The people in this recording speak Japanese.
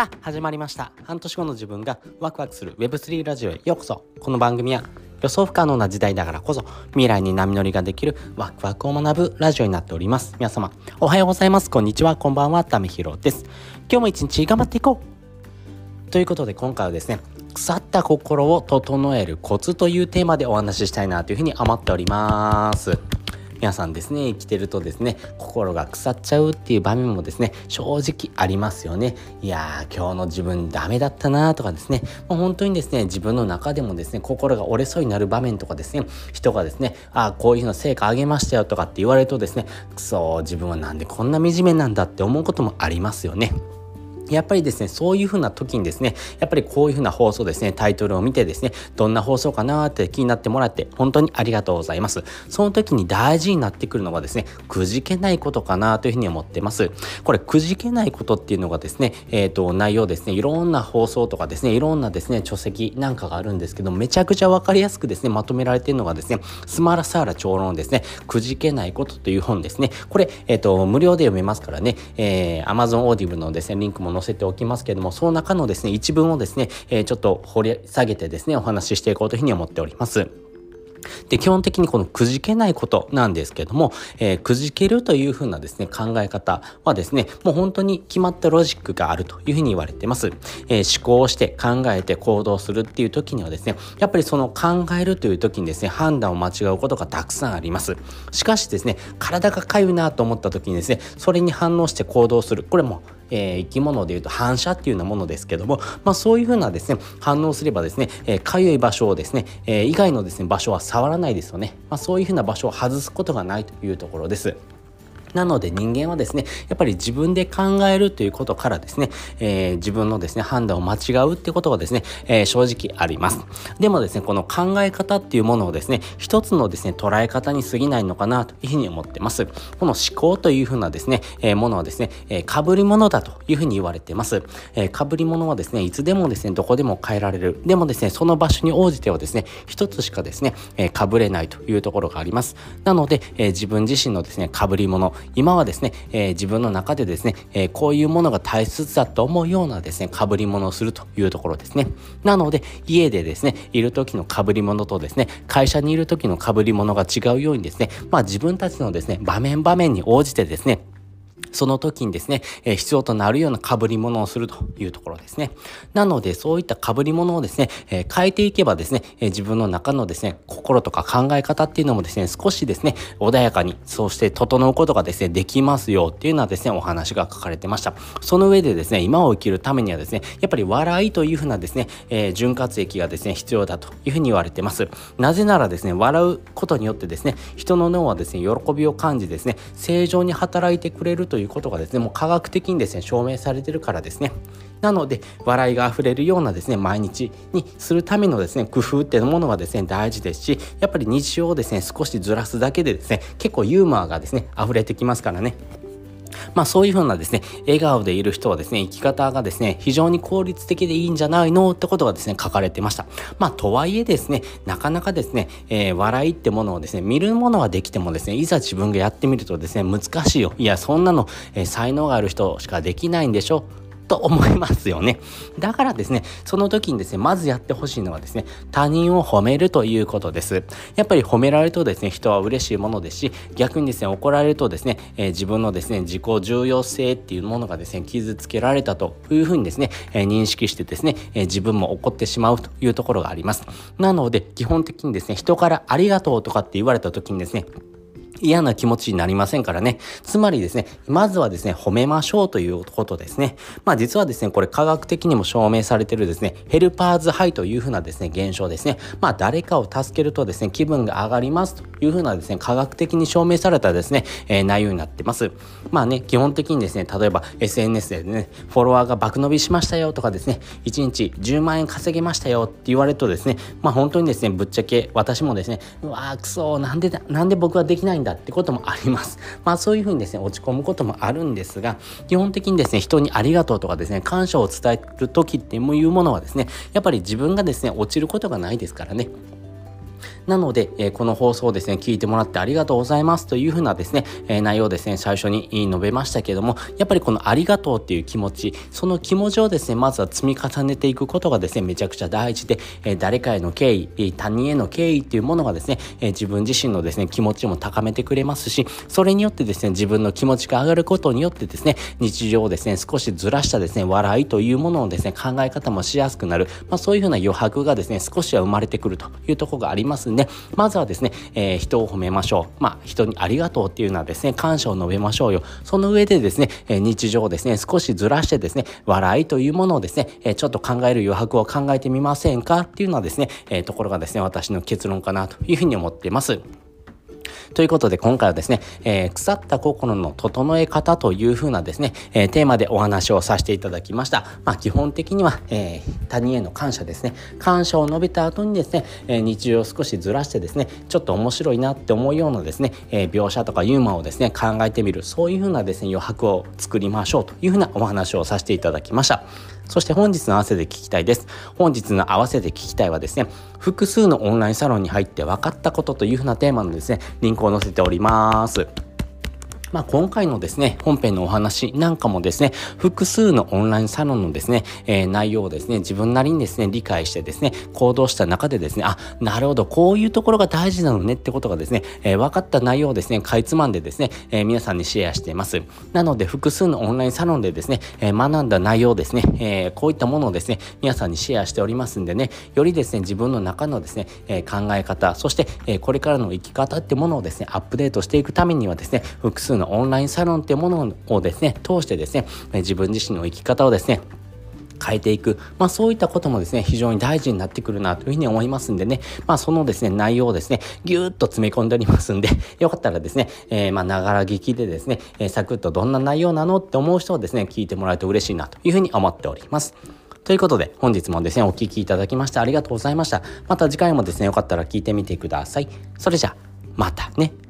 さあ始まりました。半年後の自分がワクワクする Web3 ラジオへようこそ。この番組は予想不可能な時代だからこそ未来に波乗りができるワクワクを学ぶラジオになっております。皆様おはようございます。こんにちは。こんばんは。ためひろです。今日も一日頑張っていこう。ということで今回はですね腐った心を整えるコツというテーマでお話ししたいなというふうに思っております。皆さんですね生きてるとですね心が腐っちゃうっていう場面もですね正直ありますよね。いやー今日の自分ダメだったなとかですね。もう本当にですね自分の中でもですね心が折れそうになる場面とかですね人がですねああこういうの成果上げましたよとかって言われるとですねくそ自分はなんでこんな惨めなんだって思うこともありますよね。やっぱりですね、そういう風な時にですね、やっぱりこういう風な放送ですね、タイトルを見てですね、どんな放送かなーって気になってもらって、本当にありがとうございます。その時に大事になってくるのがですね、くじけないことかなというふうに思ってます。これ、くじけないことっていうのがですね、えっ、ー、と、内容ですね、いろんな放送とかですね、いろんなですね、書籍なんかがあるんですけど、めちゃくちゃわかりやすくですね、まとめられてるのがですね、スマラサーラ長老ですね、くじけないことという本ですね。これ、えっ、ー、と、無料で読めますからね、えー、Amazon Audible のですね、リンクも載載せておきますけどども、その中のですね、一文をですね、えー、ちょっと掘り下げてですね、お話ししていこうというふうに思っております。で、基本的にこのくじけないことなんですけども、えー、くじけるというふうなですね、考え方はですね、もう本当に決まったロジックがあるというふうに言われてます。えー、思考して考えて行動するっていう時にはですね、やっぱりその考えるという時にですね、判断を間違うことがたくさんあります。しかしですね、体が痒いなと思った時にですね、それに反応して行動する。これもえー、生き物でいうと反射っていうようなものですけども、まあ、そういうふうなですね反応すればですねかゆ、い場所をですね、えー、以外のですね場所は触らないですよね、まあ、そういうふうな場所を外すことがないというところです。なので人間はですね、やっぱり自分で考えるということからですね、えー、自分のですね、判断を間違うってことがですね、えー、正直あります。でもですね、この考え方っていうものをですね、一つのですね、捉え方に過ぎないのかなというふうに思ってます。この思考というふうなですね、えー、ものはですね、えー、被り物だというふうに言われてます。えー、被り物はですね、いつでもですね、どこでも変えられる。でもですね、その場所に応じてはですね、一つしかですね、えー、被れないというところがあります。なので、えー、自分自身のですね、被り物、今はですね、えー、自分の中でですね、えー、こういうものが大切だと思うようなですね、被り物をするというところですね。なので、家でですね、いる時の被り物とですね、会社にいる時の被り物が違うようにですね、まあ自分たちのですね、場面場面に応じてですね、その時にですね、え、必要となるような被り物をするというところですね。なので、そういった被り物をですね、え、変えていけばですね、え、自分の中のですね、心とか考え方っていうのもですね、少しですね、穏やかに、そして整うことがですね、できますよっていうのはですね、お話が書かれてました。その上でですね、今を生きるためにはですね、やっぱり笑いというふうなですね、えー、潤滑液がですね、必要だというふうに言われてます。なぜならですね、笑うことによってですね、人の脳はですね、喜びを感じですね、正常に働いてくれるといういうことがですねもう科学的にですね証明されてるからですね。なので笑いがあふれるようなですね毎日にするためのですね工夫っていうものはですね大事ですしやっぱり日常をですね少しずらすだけでですね結構ユーモアがですね溢れてきますからね。まあそういうふうなですね、笑顔でいる人はですね、生き方がですね、非常に効率的でいいんじゃないのってことがですね、書かれてました。まあとはいえですね、なかなかですね、えー、笑いってものをですね、見るものはできてもですね、いざ自分がやってみるとですね、難しいよ。いや、そんなの、えー、才能がある人しかできないんでしょと思いますよね。だからですね、その時にですね、まずやってほしいのはですね、他人を褒めるということです。やっぱり褒められるとですね、人は嬉しいものですし、逆にですね、怒られるとですね、えー、自分のですね、自己重要性っていうものがですね、傷つけられたというふうにですね、えー、認識してですね、えー、自分も怒ってしまうというところがあります。なので、基本的にですね、人からありがとうとかって言われた時にですね、嫌な気持ちになりませんからね。つまりですね、まずはですね、褒めましょうということですね。まあ実はですね、これ科学的にも証明されてるですね、ヘルパーズハイというふうなですね、現象ですね。まあ誰かを助けるとですね、気分が上がりますというふうなですね、科学的に証明されたですね、えー、内容になってます。まあね、基本的にですね、例えば SNS でね、フォロワーが爆伸びしましたよとかですね、1日10万円稼げましたよって言われるとですね、まあ本当にですね、ぶっちゃけ私もですね、うわーくそなんでだ、なんで僕はできないんだだってこともあります。まあそういうふうにですね、落ち込むこともあるんですが、基本的にですね、人にありがとうとかですね、感謝を伝える時っていうものはですね、やっぱり自分がですね、落ちることがないですからね。なので、え、この放送をですね、聞いてもらってありがとうございますというふうなですね、え、内容ですね、最初に述べましたけども、やっぱりこのありがとうっていう気持ち、その気持ちをですね、まずは積み重ねていくことがですね、めちゃくちゃ大事で、え、誰かへの敬意、他人への敬意っていうものがですね、え自分自身のですね、気持ちも高めてくれますし、それによってですね、自分の気持ちが上がることによってですね、日常をですね、少しずらしたですね、笑いというものをですね、考え方もしやすくなる、まあ、そういうふうな余白がですね、少しは生まれてくるというところがありますんで、まずはですね、えー、人を褒めましょう。まあ、人にありがとうっていうのはですね、感謝を述べましょうよ。その上でですね、えー、日常をですね、少しずらしてですね、笑いというものをですね、えー、ちょっと考える余白を考えてみませんかっていうのはですね、え、ところがですね、私の結論かなというふうに思っています。ということで今回はですね、えー、腐った心の整え方というふうなですね、えー、テーマでお話をさせていただきました。まあ基本的には、えー、他人への感謝ですね。感謝を述べた後にですね、えー、日常を少しずらしてですね、ちょっと面白いなって思うようなですね、えー、描写とかユーモアをですね、考えてみる、そういうふうなですね、余白を作りましょうというふうなお話をさせていただきました。そして本日の合わせて聞きたいです。本日の合わせて聞きたいはですね、複数のオンラインサロンに入って分かったことというふうなテーマのですね、リンクを載せております。まあ、今回のですね、本編のお話なんかもですね、複数のオンラインサロンのですね、えー、内容をですね、自分なりにですね、理解してですね、行動した中でですね、あ、なるほど、こういうところが大事なのねってことがですね、えー、分かった内容をですね、かいつまんでですね、えー、皆さんにシェアしています。なので、複数のオンラインサロンでですね、え学んだ内容ですね、えこういったものをですね、皆さんにシェアしておりますんでね、よりですね、自分の中のですね、え考え方、そして、えこれからの生き方ってものをですね、アップデートしていくためにはですね、複数ののオンラインサロンってものをですね、通してですね、自分自身の生き方をですね、変えていく。まあそういったこともですね、非常に大事になってくるなというふうに思いますんでね、まあそのですね、内容をですね、ぎゅーっと詰め込んでおりますんで、よかったらですね、えー、まあながら聞きでですね、えー、サクッとどんな内容なのって思う人をですね、聞いてもらえると嬉しいなというふうに思っております。ということで、本日もですね、お聴きいただきましてありがとうございました。また次回もですね、よかったら聞いてみてください。それじゃ、またね。